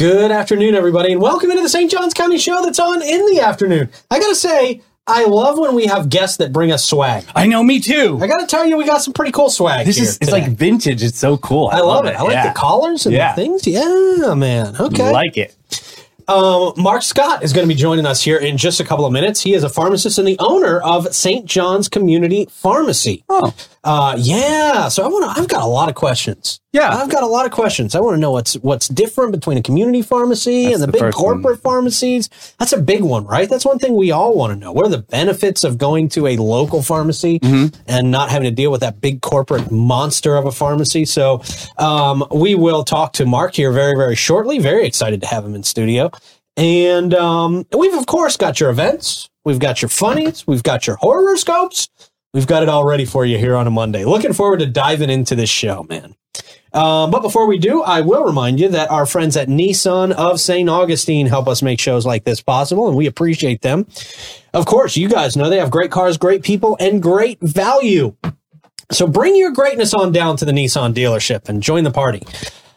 Good afternoon, everybody, and welcome into the St. Johns County Show that's on in the afternoon. I gotta say, I love when we have guests that bring us swag. I know, me too. I gotta tell you, we got some pretty cool swag. This here is it's today. like vintage. It's so cool. I love it. I like Yeah. the collars and Yeah. the things. Yeah, man. Okay. I like it. Um, Mark Scott is going to be joining us here in just a couple of minutes. He is a pharmacist and the owner of St. John's Community Pharmacy. Oh, Uh, yeah. So I want to. I've got a lot of questions. Yeah. I've got a lot of questions. I want to know what's what's different between a community pharmacy That's and the, the big corporate pharmacies. That's a big one, right? That's one thing we all want to know. What are the benefits of going to a local pharmacy Mm-hmm. and not having to deal with that big corporate monster of a pharmacy? So um, we will talk to Mark here very, very shortly. Very excited to have him in studio. And um, we've of course got your events. We've got your funnies. We've got your horoscopes. We've got it all ready for you here on a Monday. Looking forward to diving into this show, man. Um, but before we do, I will remind you that our friends at Nissan of St. Augustine help us make shows like this possible, and we appreciate them. Of course, you guys know they have great cars, great people, and great value. So bring your greatness on down to the Nissan dealership and join the party.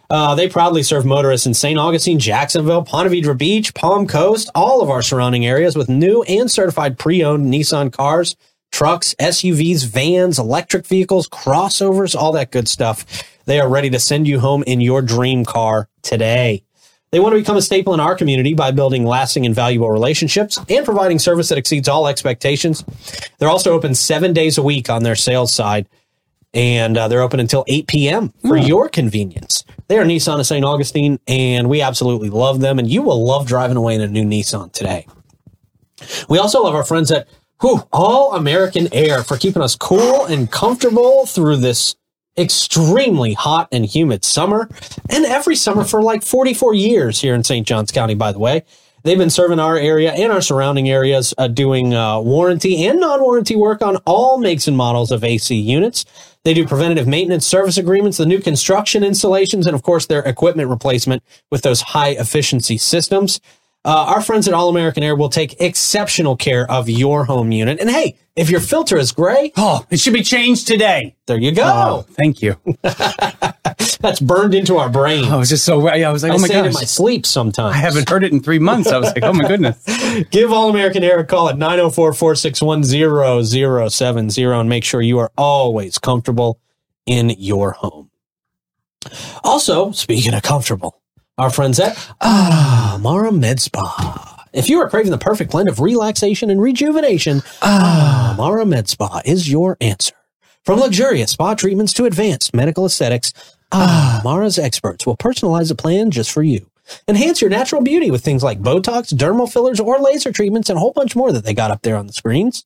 Uh, they proudly serve motorists in St. Augustine, Jacksonville, Ponte Vedra Beach, Palm Coast, all of our surrounding areas with new and certified pre-owned Nissan cars, trucks, SUVs, vans, electric vehicles, crossovers, all that good stuff. They are ready to send you home in your dream car today. They want to become a staple in our community by building lasting and valuable relationships and providing service that exceeds all expectations. They're also open seven days a week on their sales side and uh, they're open until 8 p.m. for your convenience. They are Nissan of St. Augustine, and we absolutely love them, and you will love driving away in a new Nissan today. We also love our friends at whew, All American Air for keeping us cool and comfortable through this extremely hot and humid summer, and every summer for like 44 years here in St. Johns County, by the way. They've been serving our area and our surrounding areas, uh, doing uh, warranty and non warranty work on all makes and models of AC units. They do preventative maintenance service agreements, the new construction installations, and of course, their equipment replacement with those high efficiency systems. Uh, our friends at All American Air will take exceptional care of your home unit. And hey, if your filter is gray, Oh, it should be changed today. there you go. Oh, thank you. That's burned into our brain. I was just so. Yeah, I was like, I oh my it in my sleep sometimes. I haven't heard it in three months. I was like, oh my goodness. Give All American Air a call at 904 461 0070 and make sure you are always comfortable in your home. Also, speaking of comfortable, our friends at Amara Med Spa. If you are craving the perfect blend of relaxation and rejuvenation, Ah Mara Med Spa is your answer. From luxurious spa treatments to advanced medical aesthetics, Ah Mara's experts will personalize a plan just for you. Enhance your natural beauty with things like Botox, dermal fillers, or laser treatments, and a whole bunch more that they got up there on the screens.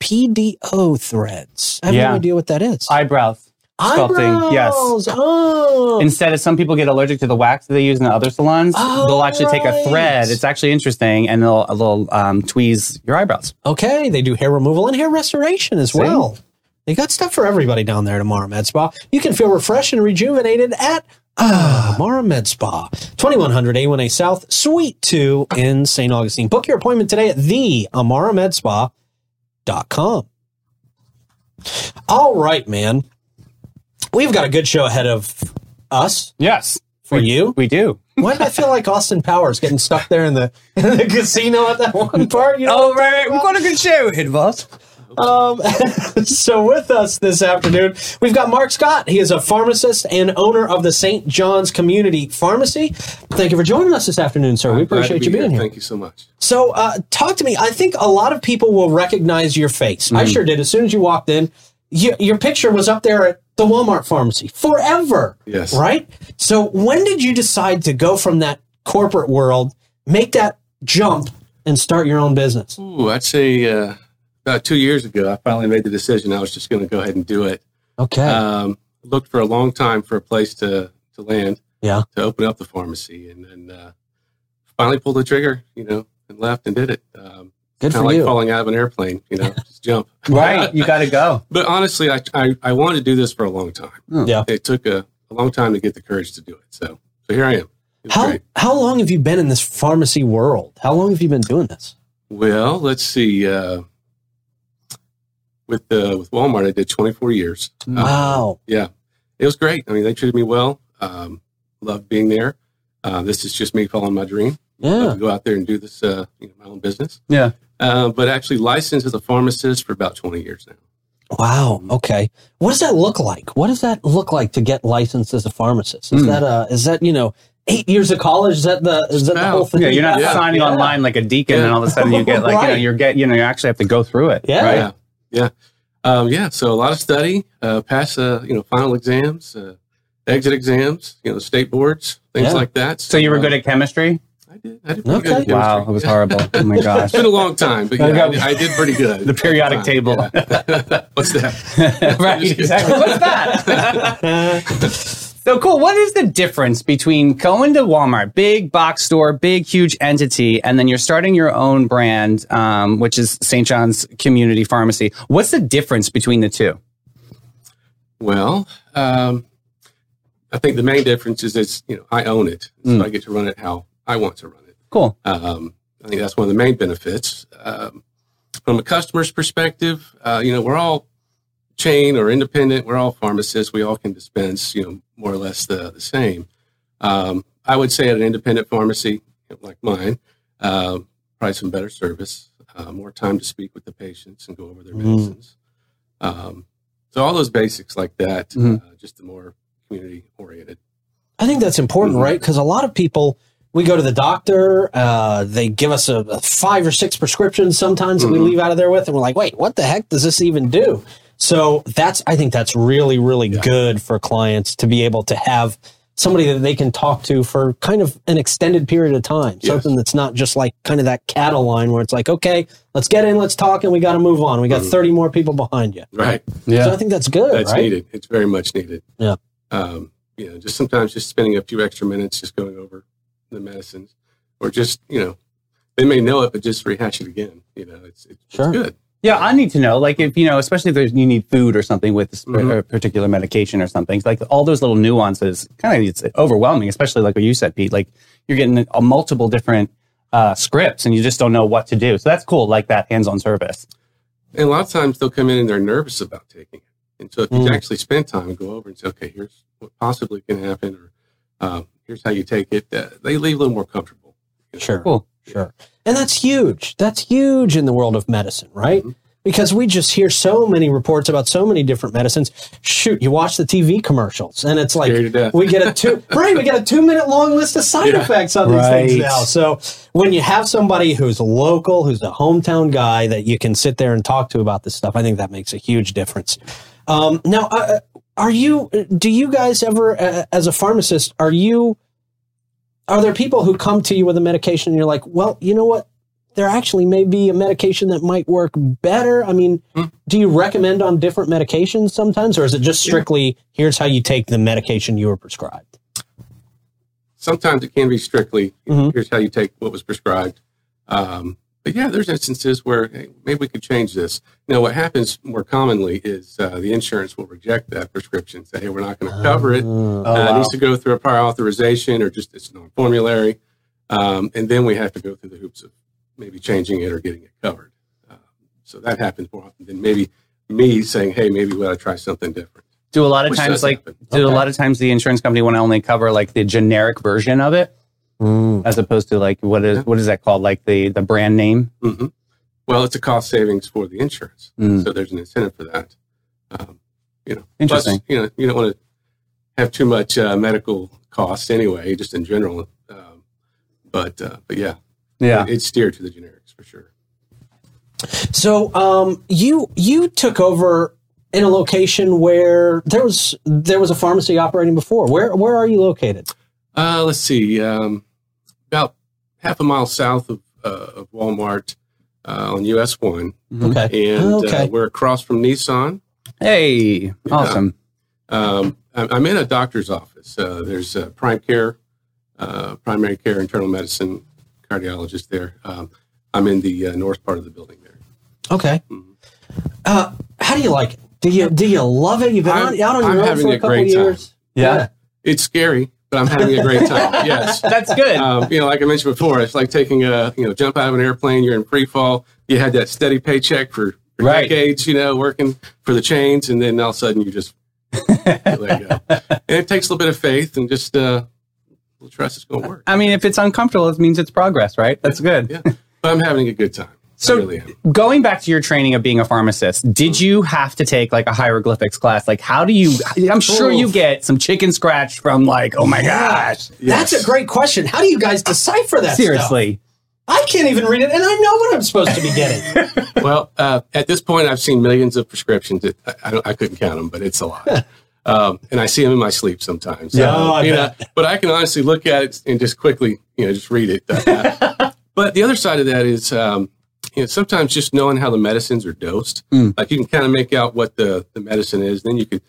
PDO threads. I have Yeah. no idea what that is. Eyebrows. Sculpting, yes. Oh. Instead of some people get allergic to the wax that they use in the other salons, Oh, they'll actually take a thread. It's actually interesting, and they'll, they'll um, tweeze your eyebrows. Okay, they do hair removal and hair restoration as See? well. They got stuff for everybody down there at Amara Med Spa. You can feel refreshed and rejuvenated at uh, Amara Med Spa, 2100 A1A South, Suite 2 in St. Augustine. Book your appointment today at the theamaramedspa.com. All right, man. We've got a good show ahead of us Yes, for we, you. We do. Why did I feel like Austin Powers getting stuck there in the, in the casino at that one part? You know Oh, right, right. We've got a good show ahead of us. Um, so with us this afternoon, we've got Mark Scott. He is a pharmacist and owner of the St. John's Community Pharmacy. Thank you for joining us this afternoon, sir. we Glad to appreciate be you being here. Thank you so much. So, uh, talk to me. I think a lot of people will recognize your face. I sure did. As soon as you walked in, you, your picture was up there at the Walmart pharmacy forever. Yes. Right? So, when did you decide to go from that corporate world, make that jump, and start your own business? Ooh, I'd say uh, about two years ago, I finally made the decision. I was just going to go ahead and do it. Okay. Um, looked for a long time for a place to to land yeah. to open up the pharmacy, and then uh, finally pulled the trigger. You know, and left and did it. Um, Good kind for of like you. falling out of an airplane. You know, just jump. Right, you got to go. But honestly, I, I I wanted to do this for a long time. Yeah. It took a, a long time to get the courage to do it. So so here I am. It was How great. how long have you been in this pharmacy world? How long have you been doing this? Well, let's see. Uh, with uh, with Walmart, I did 24 years. Uh, Wow. yeah, it was great. I mean, they treated me well. Um, loved being there. Uh, this is just me following my dream. Yeah. to go out there and do this, uh, you know, my own business. Yeah. Uh, but actually licensed as a pharmacist for about 20 years now. Wow. Okay. What does that look like? What does that look like to get licensed as a pharmacist? Is Hmm. that a, is that, you know, eight years of college? Is that the, is that the whole thing? Yeah, you're not Yeah. signing Yeah. online like a deacon, and all of a sudden you get like you know you're get you know you actually have to go through it. Yeah. right? Yeah. Yeah. Um, yeah. So a lot of study, uh, pass, uh, you know, final exams, uh, exit exams, you know, state boards, things Yeah. like that. So you were uh, good at chemistry? I did. I did pretty Okay. good. Wow, it was horrible. Oh my gosh. It's been a long time, but yeah, I, did, I did pretty good. The periodic table. yeah. What's that? right, exactly. What's that? so cool. What is the difference between going to Walmart, big box store, big, huge entity, and then you're starting your own brand, um, which is St. John's Community Pharmacy? What's the difference between the two? Well, um, I think the main difference is it's you know I own it, so Mm. I get to run it how I want to run it. Cool. Um, I think that's one of the main benefits. Um, from a customer's perspective, uh, you know, we're all chain or independent. We're all pharmacists. We all can dispense, you know, more or less the, the same. Um, I would say at an independent pharmacy like mine, uh, probably some better service, uh, more time to speak with the patients and go over their Mm. medicines. Um, so all those basics like that, Mhm. uh, just the more community oriented. I think that's important, Mhm. right? Because a lot of people, we go to the doctor, uh, they give us a, a five or six prescriptions sometimes that we Mhm. leave out of there with, and we're like, wait, what the heck does this even do? So that's, I think that's really, really Yeah. good for clients to be able to have somebody that they can talk to for kind of an extended period of time. Yes. Something that's not just like kind of that cattle line where it's like, okay, let's get in, let's talk, and we got to move on. We got Mhm. 30 more people behind you. Right. Yeah. So I think that's good, That's right? needed. It's very much needed. Yeah. Um, you know, just sometimes just spending a few extra minutes just going over the medicines, or just you know, they may know it, but just rehash it again. You know, it's it's, Sure. it's good. Yeah, I need to know, like, if you know, especially if there's, you need food or something with this Mhm. a particular medication or something, like all those little nuances, kind of it's overwhelming. Especially like what you said, Pete. Like you're getting a multiple different uh, scripts, and you just don't know what to do. So that's cool, like that hands-on service. And a lot of times they'll come in and they're nervous about taking it. And so if you Mm. actually spend time and go over and say, okay, here's what possibly can happen, or um, here's how you take it, uh, they leave a little more comfortable. Sure. Cool. Sure. And that's huge. That's huge in the world of medicine, right? Mhm. Because we just hear so many reports about so many different medicines. Shoot, you watch the TV commercials and it's like Scary to death. we get a two right, we get a two minute long list of side Yeah. effects on these things now. So when you have somebody who's local, who's a hometown guy that you can sit there and talk to about this stuff, I think that makes a huge difference. Um, now, uh, are you? Do you guys ever, uh, as a pharmacist, are you? Are there people who come to you with a medication and you're like, well, you know what? There actually may be a medication that might work better. I mean, Hmm. do you recommend on different medications sometimes, or is it just strictly here's how you take the medication you were prescribed? Sometimes it can be strictly, Mhm. here's how you take what was prescribed. Um, but yeah, there's instances where hey, maybe we could change this. Now, what happens more commonly is uh, the insurance will reject that prescription, say, hey, we're not going to cover it. Uh, Oh, uh, it needs to go through a prior authorization or just it's non-formulary, um, and then we have to go through the hoops of maybe changing it or getting it covered. Uh, so that happens more often than maybe me saying, "Hey, maybe we ought to try something different." Do a lot of Which times, like, happen. do a lot of times the insurance company want to only cover like the generic version of it, mm. as opposed to like what is what is that called, like the the brand name? hmm Well, it's a cost savings for the insurance, Mm. so there's an incentive for that. Um, you know, Interesting. Plus, you know, you don't want to have too much uh, medical costs anyway, just in general. Um, but uh, but yeah, Yeah. it, it's steered to the generics for sure. So, um, you you took over in a location where there was there was a pharmacy operating before. Where where are you located? Uh, let's see, um, about half a mile south of, uh, of Walmart uh, on US One, Mhm. Okay. and Okay. uh, we're across from Nissan. Hey, awesome. Um, I'm I'm in a doctor's office. Uh, there's uh, prime care, uh, primary care, internal medicine, cardiologist there. Um, I'm in the uh, north part of the building there. Okay. Mhm. Uh, how do you like it? Do you do you love it? You've been I'm- on, out on your I'm own having for a a couple great time. Yeah. It's scary, but I'm having a great time. yes. That's good. Um, you know, like I mentioned before, it's like taking a you know jump out of an airplane. You're in free fall. You had that steady paycheck for, for Right. decades. You know, working for the chains, and then all of a sudden you just let go. And it takes a little bit of faith and just uh, we'll trust it's going to work. I mean, if it's uncomfortable, it means it's progress, right? That's good. Yeah, but I'm having a good time. So, really going back to your training of being a pharmacist, did you have to take like a hieroglyphics class? Like, how do you? I'm sure you get some chicken scratch from like, oh my gosh, That's a great question. How do you guys decipher that? stuff? seriously. I can't even read it, and I know what I'm supposed to be getting. Well, uh, at this point, I've seen millions of prescriptions. It, I, I, don't, I couldn't count them, but it's a lot. um, and I see them in my sleep sometimes. Yeah, oh, I you know, but I can honestly look at it and just quickly, you know, just read it. Uh, but the other side of that is, um, you know, sometimes just knowing how the medicines are dosed, Mm. like you can kind of make out what the, the medicine is. Then you could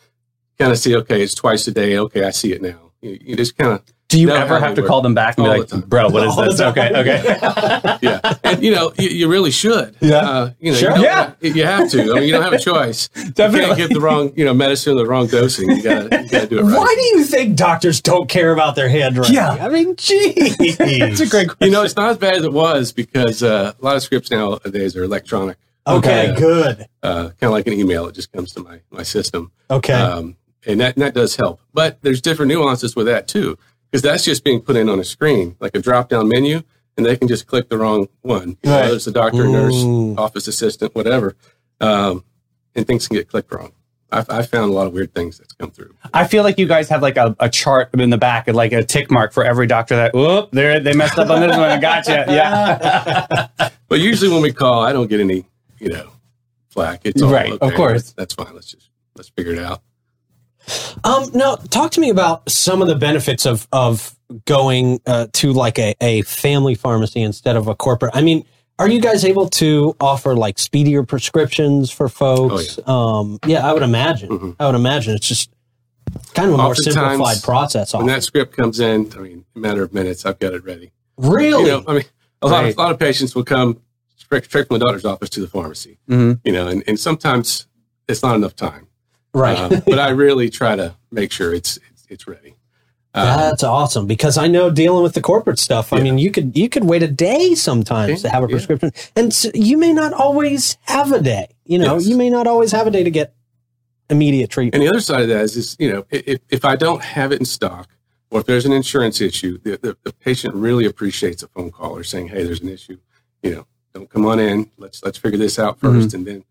kind of see, okay, it's twice a day. Okay, I see it now. You, you just kind of Do you know ever have to call them back and be like, bro, what is All this? Okay, okay. yeah, and you know, you, you really should. Yeah. uh, you know, Sure. you, Yeah. you have to. I mean, you don't have a choice. You Definitely. can't give the wrong, you know, medicine the wrong dosing. You gotta, you gotta do it right. Why do you think doctors don't care about their handwriting? Yeah. I mean, geez. That's a great question. You know, it's not as bad as it was because uh, a lot of scripts nowadays are electronic. Okay, Okay. good. Uh, kind of like an email, it just comes to my my system, Okay. um, and that and that does help. But there's different nuances with that too, because that's just being put in on a screen, like a drop down menu, and they can just click the wrong one. You know, Right. Whether it's a doctor, nurse, Mm. office assistant, whatever, um, and things can get clicked wrong. I've, I've found a lot of weird things that's come through. I feel like you guys have like a, a chart in the back, and like a tick mark for every doctor that, whoop, there they messed up on this one. I gotcha. Yeah. But usually when we call, I don't get any, you know, flack. It's all Right, of course. That's fine. Let's just let's figure it out. Um, now, talk to me about some of the benefits of of going uh, to like a, a family pharmacy instead of a corporate. I mean, are you guys able to offer like speedier prescriptions for folks? Um, yeah, I would imagine. Mhm. I would imagine it's just kind of a more Oftentimes, simplified process. When that script comes in, I mean, a matter of minutes, I've got it ready. really? You know, I mean, a lot Right. of a lot of patients will come straight, straight from the doctor's office to the pharmacy. Mhm. You know, and, and sometimes it's not enough time. Right. Um, but I really try to make sure it's it's, it's ready. Um, That's awesome because I know dealing with the corporate stuff. I Yeah. mean, you could you could wait a day sometimes to have a yeah. prescription, and so you may not always have a day. You know, Yes. you may not always have a day to get immediate treatment. And the other side of that is, is you know, if, if I don't have it in stock, or if there's an insurance issue, the, the, the patient really appreciates a phone call or saying, "Hey, there's an issue. You know, don't come on in. Let's let's figure this out 1st and then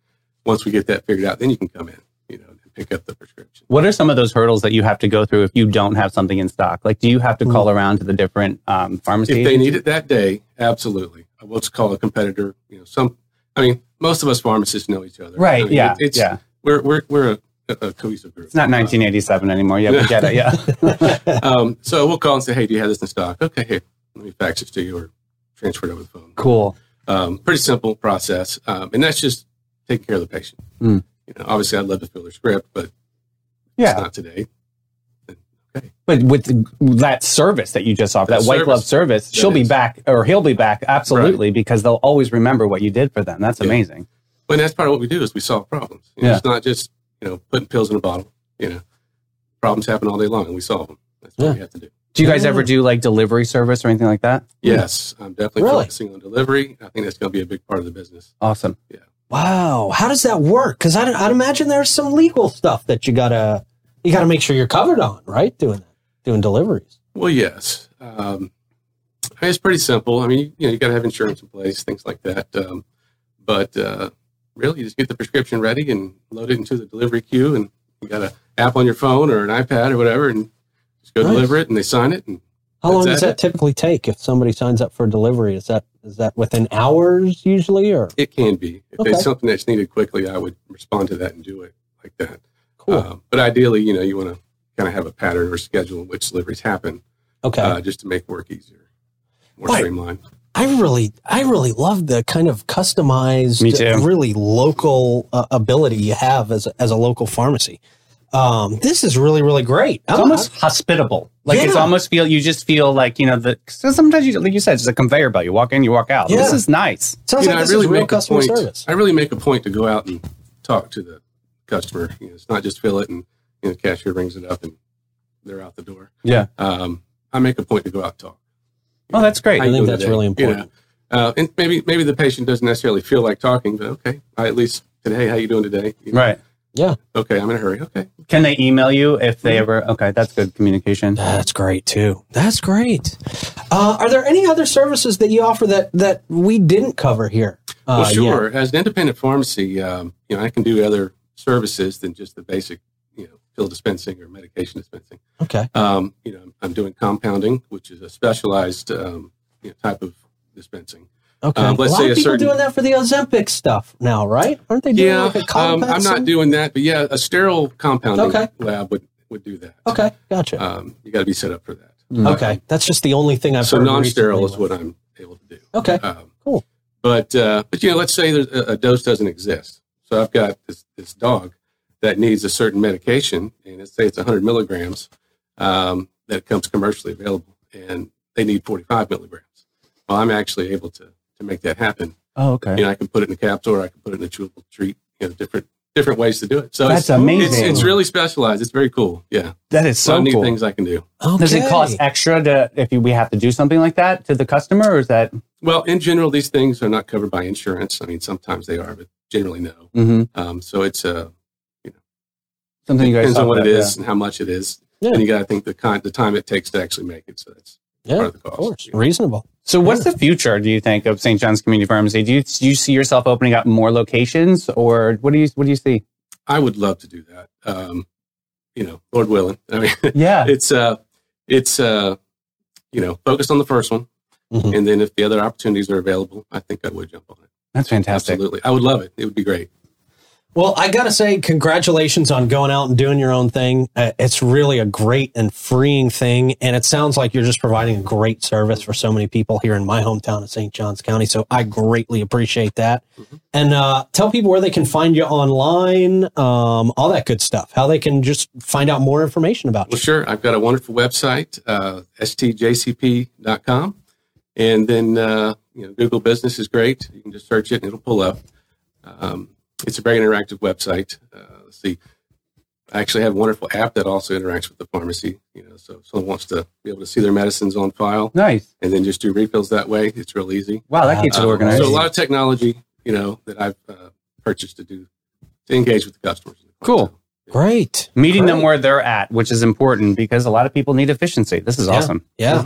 once we get that figured out, then you can come in. You know, pick up the prescription. What are some of those hurdles that you have to go through if you don't have something in stock? Like, do you have to call around to the different um, pharmacies? If they need it that day, absolutely. I will just call a competitor. You know, some. I mean, most of us pharmacists know each other. Right, I mean, yeah, it- it's, yeah. We're we're we're a, a cohesive group. It's not 1987 anymore. Yeah, we get it. Yeah. Um, so we'll call and say, "Hey, do you have this in stock?" Okay, here, let me fax it to you or transfer it over the phone. cool. Um, pretty simple process, um, and that's just taking care of the patient. Mm. You know, obviously, I'd love to fill their script, but it's Yeah. not today. But with that service that you just offered, that That white glove service. service, she'll be back or he'll be back absolutely because they'll always remember what you did for them. That's Yeah. amazing. And that's part of what we do is we solve problems. You know, Yeah. It's not just you know putting pills in a bottle. You know, problems happen all day long, and we solve them. That's what Yeah. we have to do. Do you guys Yeah. ever do like delivery service or anything like that? Yes, I'm definitely Really? focusing on delivery. I think that's going to be a big part of the business. Awesome. Wow, how does that work? Because I'd, I'd imagine there's some legal stuff that you gotta you gotta make sure you're covered on, right? Doing that, doing deliveries. Well, yes. Um, I mean, it's pretty simple. I mean, you, you know, you got to have insurance in place, things like that. Um, but uh, really, you just get the prescription ready and load it into the delivery queue, and you got an app on your phone or an iPad or whatever, and just go Nice. deliver it, and they sign it. And How long does that it. typically take if somebody signs up for delivery? Is that is that within hours usually, or it can be if Okay. it's something that's needed quickly, I would respond to that and do it like that. cool? Um, but ideally, you know, you want to kind of have a pattern or schedule in which deliveries happen, okay, uh, just to make work easier, more Right. streamlined. I really, I really love the kind of customized, really local uh, ability you have as a, as a local pharmacy. Um, this is really, really great. It's I'm- almost hospitable. Like it's almost feel you just feel like you know the cause sometimes you like you said it's a conveyor belt. You walk in, you walk out. Yeah. This is nice. sounds You like know, this is real make a customer point- service. I really make a point to go out and talk to the customer. You know, it's not just fill it and you know, the cashier brings it up and they're out the door. Yeah. Um, I make a point to go out and talk. Oh, that's great. How I think that's today? really You know, important. uh, and maybe maybe the patient doesn't necessarily feel like talking, but okay, I, at least said, "Hey, how you doing today? You know, Right. Yeah. Okay, I'm in a hurry. Okay. Can they email you if they ever? Okay, that's good communication. That's great too. That's great. Uh, are there any other services that you offer that that we didn't cover here? Well, Uh, sure. As an independent pharmacy, um, you know, I can do other services than just the basic, you know, pill dispensing or medication dispensing. Okay. Um, you know, I'm doing compounding, which is a specialized um, you know, type of dispensing. Okay. Um, a let's lot say of a people certain- doing that for the Ozempic stuff now, right? Aren't they doing Yeah, like a um. I'm not doing that, but yeah, a sterile compounding Okay. lab would, would do that. Okay, gotcha. Um, you got to be set up for that. okay, that's just the only thing I've So heard non-sterile is with- what I'm able to do. Okay, Um, cool. But uh, but you know, let's say there's a, a dose doesn't exist. So I've got this this dog that needs a certain medication, and let's say it's 100 milligrams um, that comes commercially available, and they need 45 milligrams. Well, I'm actually able to to make that happen. Oh, okay. You know, I can put it in a capsule, or I can put it in a chewable treat. You know, different different ways to do it. So That's it's, amazing. It's, it's really specialized. It's very cool. Yeah, That is so so neat cool. things I can do. Does it cost extra to if you, we have to do something like that to the customer, or is that? Well, in general, these things are not covered by insurance. I mean, sometimes they are, but generally no. Mm-hmm. Um, so it's uh, Something you guys depends on what it about, is and how much it is, Yeah. and you got to think the kind, the time it takes to actually make it. So that's Yeah, part of the of cost. course, reasonable. So, what's the future? Do you think of St. John's Community Pharmacy? Do you do you see yourself opening up more locations, or what do you what do you see? I would love to do that. Um, you know, Lord willing. I mean, Yeah, it's uh, it's uh, you know, focus on the first one, Mhm. and then if the other opportunities are available, I think I would jump on it. that's fantastic. Absolutely, I would love it. It would be great. Well, I got to say, congratulations on going out and doing your own thing. Uh, it's really a great and freeing thing. And it sounds like you're just providing a great service for so many people here in my hometown of St. Johns County. So I greatly appreciate that. And uh, tell people where they can find you online, um, all that good stuff, how they can just find out more information about Well, you. sure. I've got a wonderful website, uh, stjcp.com. And then, uh, you know, Google Business is great. You can just search it and it'll pull up. Um, it's a very interactive website. Uh, let's see. I actually have a wonderful app that also interacts with the pharmacy. You know, so if someone wants to be able to see their medicines on file Nice. and then just do refills that way, it's real easy. Wow, that keeps it Um, organized. So a lot of technology, you know, that I've uh, purchased to do to engage with the customers. Cool. Great. Meeting them where they're at, which is important because a lot of people need efficiency. This is Yeah. awesome. Yeah.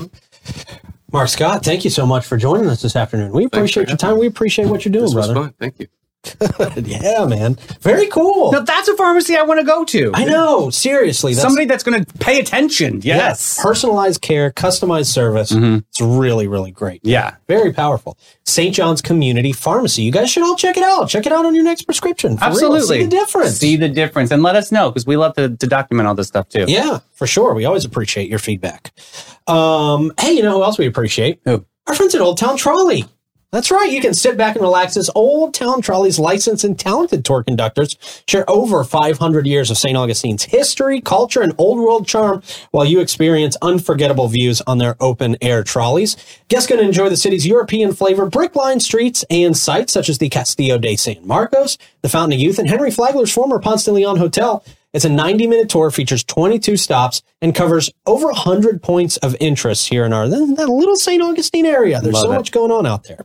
Mark Scott, thank you so much for joining us this afternoon. We appreciate your having time. We appreciate what you're doing, This was brother. fun. Thank you. yeah, man. Very cool. Now that's a pharmacy I want to go to. I know. Seriously. That's, Somebody that's going to pay attention. Yes. Personalized care, customized service. Mhm. It's really, really great. Yeah. Very powerful. St. John's Community Pharmacy. You guys should all check it out. Check it out on your next prescription. For real. Absolutely. See the difference. See the difference and let us know because we love to, to document all this stuff too. yeah, for sure. We always appreciate your feedback. Um, hey, you know who else we appreciate? Who? Our friends at Old Town Trolley. That's right. You can sit back and relax as Old Town Trolley's licensed and talented tour conductors share over 500 years of St. Augustine's history, culture, and old world charm while you experience unforgettable views on their open air trolleys. Guests can enjoy the city's European flavor brick lined streets and sites such as the Castillo de San Marcos, the Fountain of Youth, and Henry Flagler's former Ponce de Leon Hotel. It's a 90 minute tour, features 22 stops, and covers over 100 points of interest here in our that little St. Augustine area. There's Love so it. much going on out there.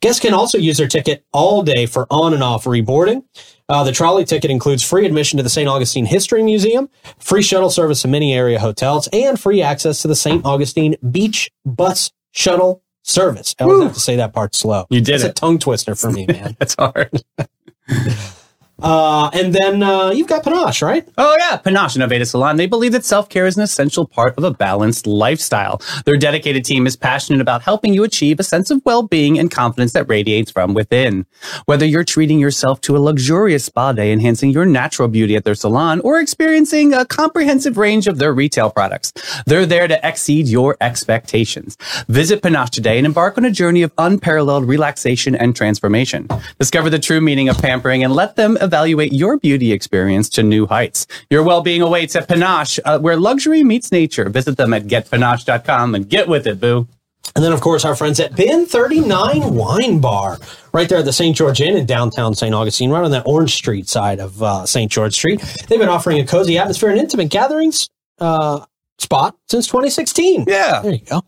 Guests can also use their ticket all day for on and off reboarding. Uh, the trolley ticket includes free admission to the St. Augustine History Museum, free shuttle service to many area hotels, and free access to the St. Augustine Beach Bus Shuttle Service. I always Woo. have to say that part slow. You did it's a tongue twister for me, man. That's hard. uh, and then uh, you've got Panache, right? Oh yeah, Panache Innovative Salon. They believe that self-care is an essential part of a balanced lifestyle. Their dedicated team is passionate about helping you achieve a sense of well-being and confidence that radiates from within. Whether you're treating yourself to a luxurious spa day enhancing your natural beauty at their salon or experiencing a comprehensive range of their retail products, they're there to exceed your expectations. Visit Panache today and embark on a journey of unparalleled relaxation and transformation. Discover the true meaning of pampering and let them evaluate your beauty experience to new heights. Your well-being awaits at Panache, uh, where luxury meets nature. Visit them at getpanache.com and get with it, boo. And then, of course, our friends at Bin 39 Wine Bar, right there at the St. George Inn in downtown St. Augustine, right on that Orange Street side of uh, St. George Street. They've been offering a cozy atmosphere and intimate gatherings uh, spot since 2016. Yeah. There you go.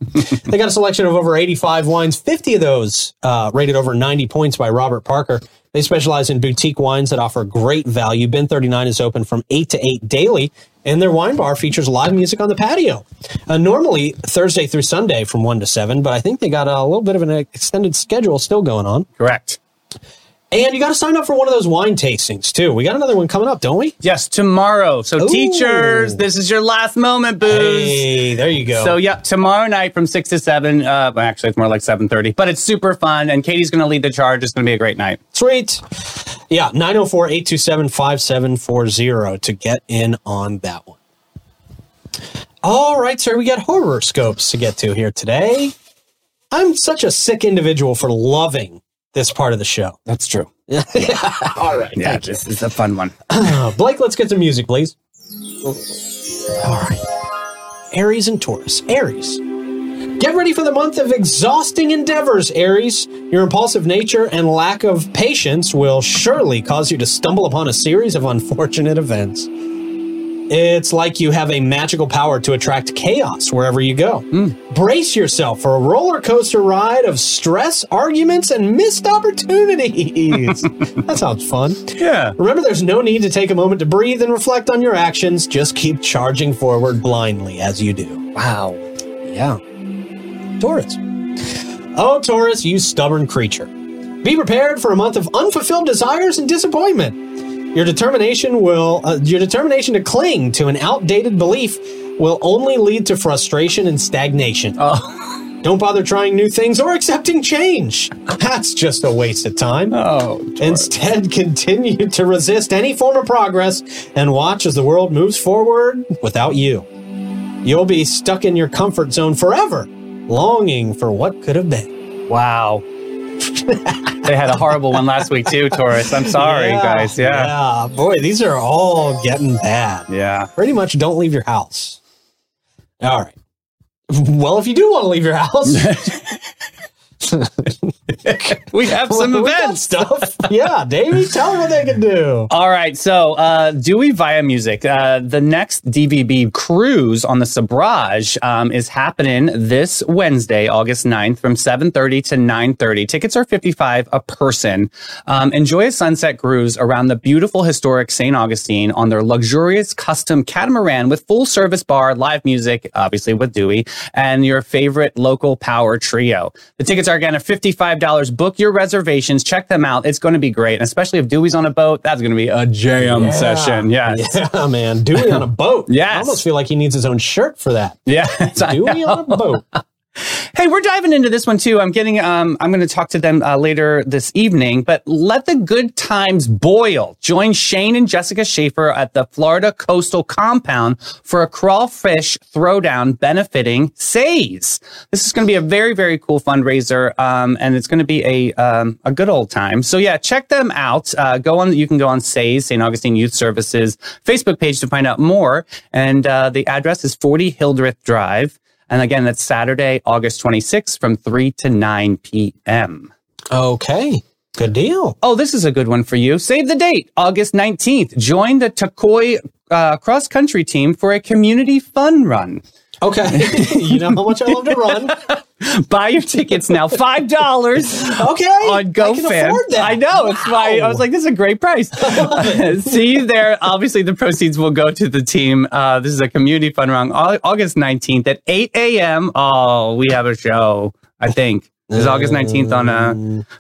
they got a selection of over 85 wines, 50 of those uh, rated over 90 points by Robert Parker. They specialize in boutique wines that offer great value. Bin 39 is open from 8 to 8 daily, and their wine bar features live music on the patio. Uh, normally Thursday through Sunday from 1 to 7, but I think they got a little bit of an extended schedule still going on. Correct. And you got to sign up for one of those wine tastings too. We got another one coming up, don't we? Yes, tomorrow. So Ooh. teachers, this is your last moment, booze. Hey, there you go. So yeah, tomorrow night from six to seven. Uh, well, actually, it's more like seven thirty, but it's super fun. And Katie's going to lead the charge. It's going to be a great night. Sweet. Yeah, 904 827 5740 to get in on that one. All right, sir, we got horoscopes to get to here today. I'm such a sick individual for loving this part of the show. That's true. yeah. All right. Yeah, this is a fun one. Blake, let's get some music, please. All right. Aries and Taurus. Aries. Get ready for the month of exhausting endeavors, Aries. Your impulsive nature and lack of patience will surely cause you to stumble upon a series of unfortunate events. It's like you have a magical power to attract chaos wherever you go. Hmm. Brace yourself for a roller coaster ride of stress, arguments, and missed opportunities. that sounds fun. Yeah. Remember, there's no need to take a moment to breathe and reflect on your actions. Just keep charging forward blindly as you do. Wow. Yeah. Taurus. Oh, Taurus, you stubborn creature. Be prepared for a month of unfulfilled desires and disappointment. Your determination will uh, your determination to cling to an outdated belief will only lead to frustration and stagnation. Oh. Don't bother trying new things or accepting change. That's just a waste of time. Oh. Instead, continue to resist any form of progress and watch as the world moves forward without you. You'll be stuck in your comfort zone forever, longing for what could have been. Wow. They had a horrible one last week too, Taurus. I'm sorry, Yeah, guys. Yeah. Yeah. Boy, these are all getting bad. Yeah. Pretty much don't leave your house. All right. Well, if you do want to leave your house, We have some we got events. stuff. Yeah, Davey, tell them what they can do. All right, so uh, Dewey Via Music, uh, the next DVB cruise on the Sabrage um, is happening this Wednesday, August 9th from 7.30 to 9.30. Tickets are 55 a person. Um, enjoy a sunset cruise around the beautiful historic St. Augustine on their luxurious custom catamaran with full service bar, live music, obviously with Dewey, and your favorite local power trio. The tickets are again at $55. Book your reservations. Check them out. It's going to be great. And especially if Dewey's on a boat, that's going to be a jam session. Yes. Yeah, man. Dewey on a boat. Yes. I almost feel like he needs his own shirt for that. Yeah. Dewey on a boat. Hey, we're diving into this one too. I'm getting, um, I'm going to talk to them uh, later this evening, but let the good times boil. Join Shane and Jessica Schaefer at the Florida Coastal Compound for a crawfish throwdown benefiting SAYS. This is going to be a very, very cool fundraiser. Um, and it's going to be a, um, a good old time. So yeah, check them out. Uh, go on, you can go on SAYS, St. Augustine Youth Services Facebook page to find out more. And, uh, the address is 40 Hildreth Drive. And again, that's Saturday, August 26th from 3 to 9 p.m. Okay. Good deal. Oh, this is a good one for you. Save the date, August 19th. Join the Tocoi uh, cross country team for a community fun run. Okay. you know how much I love to run. Buy your tickets now, $5 Okay. on I GoFam. I know. It's why I was like, this is a great price. See you there. Obviously, the proceeds will go to the team. Uh, this is a community fund run, August 19th at 8 a.m. Oh, we have a show, I think. It's August 19th on a,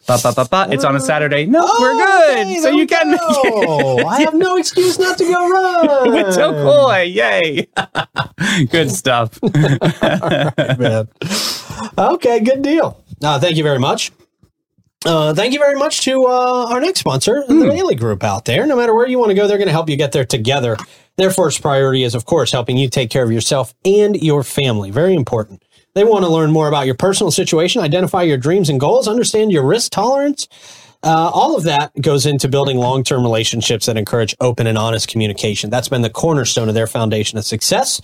ba, ba, ba, ba. it's on a Saturday. No, we're good. Okay, so you can make it. I have no excuse not to go run. with Tocoi. Yay. good stuff. man. Okay, good deal. Uh, thank you very much. Uh, thank you very much to uh, our next sponsor, the Bailey Group out there. No matter where you want to go, they're going to help you get there together. Their first priority is, of course, helping you take care of yourself and your family. Very important. They want to learn more about your personal situation, identify your dreams and goals, understand your risk tolerance. Uh, all of that goes into building long term relationships that encourage open and honest communication. That's been the cornerstone of their foundation of success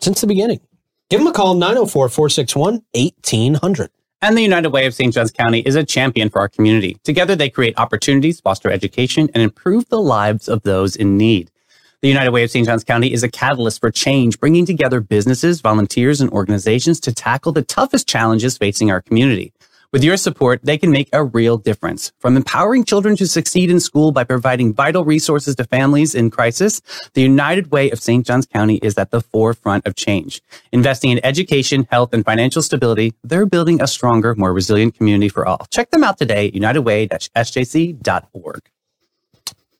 since the beginning. Give them a call, 904 461 1800. And the United Way of St. Johns County is a champion for our community. Together, they create opportunities, foster education, and improve the lives of those in need. The United Way of St. Johns County is a catalyst for change, bringing together businesses, volunteers, and organizations to tackle the toughest challenges facing our community. With your support, they can make a real difference. From empowering children to succeed in school by providing vital resources to families in crisis, the United Way of St. Johns County is at the forefront of change. Investing in education, health, and financial stability, they're building a stronger, more resilient community for all. Check them out today at unitedway-sjc.org.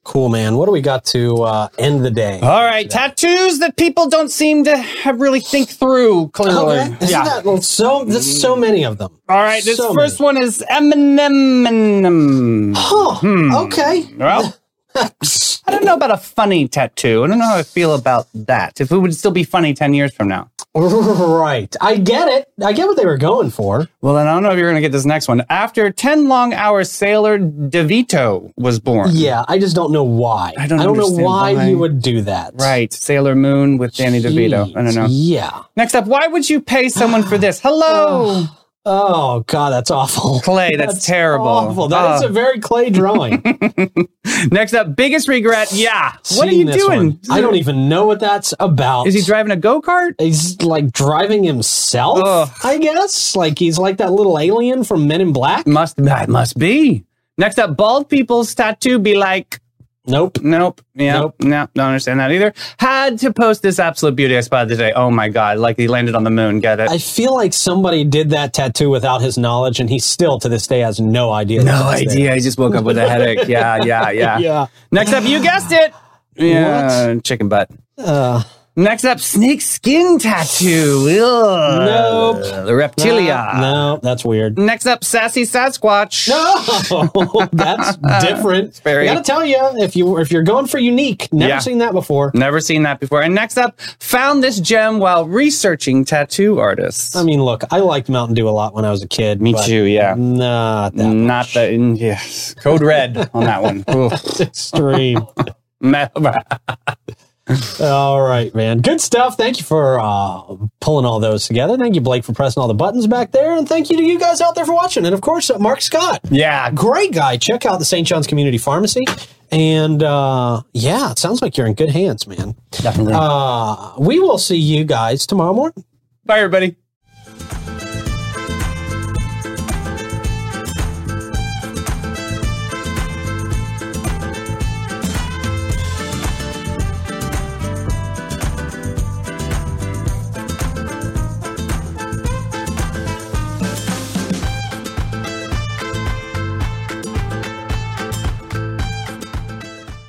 Cool, man. What do we got to uh, end the day? All right, tattoos that people don't seem to have really think through clearly. Okay. Isn't that well, so? There's so many of them. All right, this So first one is Eminem. Huh. Okay. Well, I don't know about a funny tattoo. I don't know how I feel about that. If it would still be funny 10 years from now. Right. I get it. I get what they were going for. Well, then I don't know if you're going to get this next one. After 10 long hours, Sailor DeVito was born. Yeah, I just don't know why. I don't know why, why. he would do that. Right. Sailor Moon with Danny DeVito. I don't know. Yeah. Next up, why would you pay someone for this? Hello, Oh God, that's awful. Clay. That's, terrible. Awful. That is Uh, a very clay drawing. next up, biggest regret. Yeah. What are you doing? one. I don't even know what that's about. Is he driving a go kart? He's like driving himself. Ugh. I guess. Like he's like that little alien from Men in Black. Must that must be. Next up, bald people's tattoo be like. Nope. Nope. Yeah. Nope. No, don't understand that either. Had to post this absolute beauty I spotted today. Oh my god! Like he landed on the moon. Get it? I feel like somebody did that tattoo without his knowledge, and he still to this day has no idea. no idea. I just woke up with a headache. Yeah, yeah, yeah. Yeah. Next up, you guessed it. Yeah, chicken butt. Uh, Next up, snake skin tattoo. Ugh. Nope. The reptilia. no, that's weird. Next up, sassy Sasquatch. No, that's different. very- I gotta tell you, if you if you're going for unique, never Yeah. seen that before. Never seen that before. And next up, found this gem while researching tattoo artists. I mean, look, I liked Mountain Dew a lot when I was a kid. Me too, yeah. Not that Not the mm, yes. Code red on that one. Extreme. All right, man. Good stuff. Thank you for uh, pulling all those together. Thank you, Blake, for pressing all the buttons back there, and thank you to you guys out there for watching. And of course, uh, Mark Scott. yeah. great guy. Check out the St. John's Community Pharmacy. And uh, yeah, it sounds like you're in good hands, man. Definitely. Uh, we will see you guys tomorrow morning. Bye, everybody.